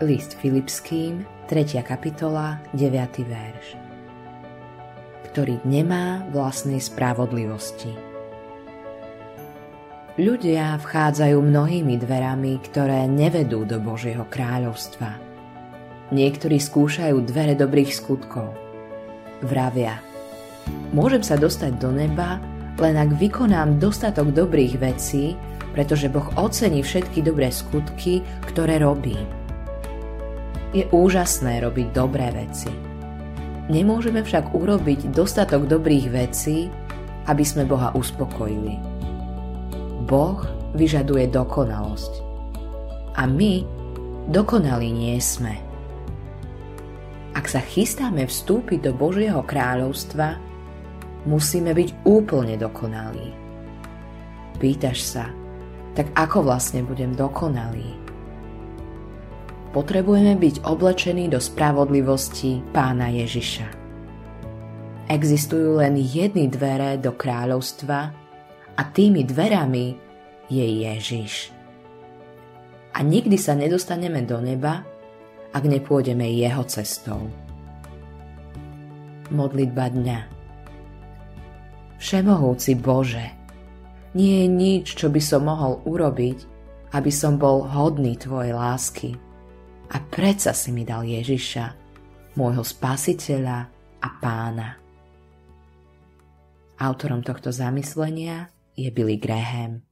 List Filipským, 3. kapitola, 9. verš. Ktorý nemá vlastnej spravodlivosti. Ľudia vchádzajú mnohými dverami, ktoré nevedú do Božieho kráľovstva. Niektorí skúšajú dvere dobrých skutkov. Vravia, môžem sa dostať do neba, len ak vykonám dostatok dobrých vecí, pretože Boh ocení všetky dobré skutky, ktoré robím. Je úžasné robiť dobré veci. Nemôžeme však urobiť dostatok dobrých vecí, aby sme Boha uspokojili. Boh vyžaduje dokonalosť. A my dokonali nie sme. Ak sa chystáme vstúpiť do Božieho kráľovstva, musíme byť úplne dokonalí. Pýtaš sa, tak ako vlastne budem dokonalý? Potrebujeme byť oblečení do spravodlivosti pána Ježiša. Existujú len jedny dvere do kráľovstva a tými dverami je Ježiš. A nikdy sa nedostaneme do neba, ak nepôjdeme jeho cestou. Modlitba dňa Všemohúci Bože, nie je nič, čo by som mohol urobiť, aby som bol hodný Tvojej lásky. A predsa si mi dal Ježiša, môjho spasiteľa a pána. Autorom tohto zamyslenia je Billy Graham.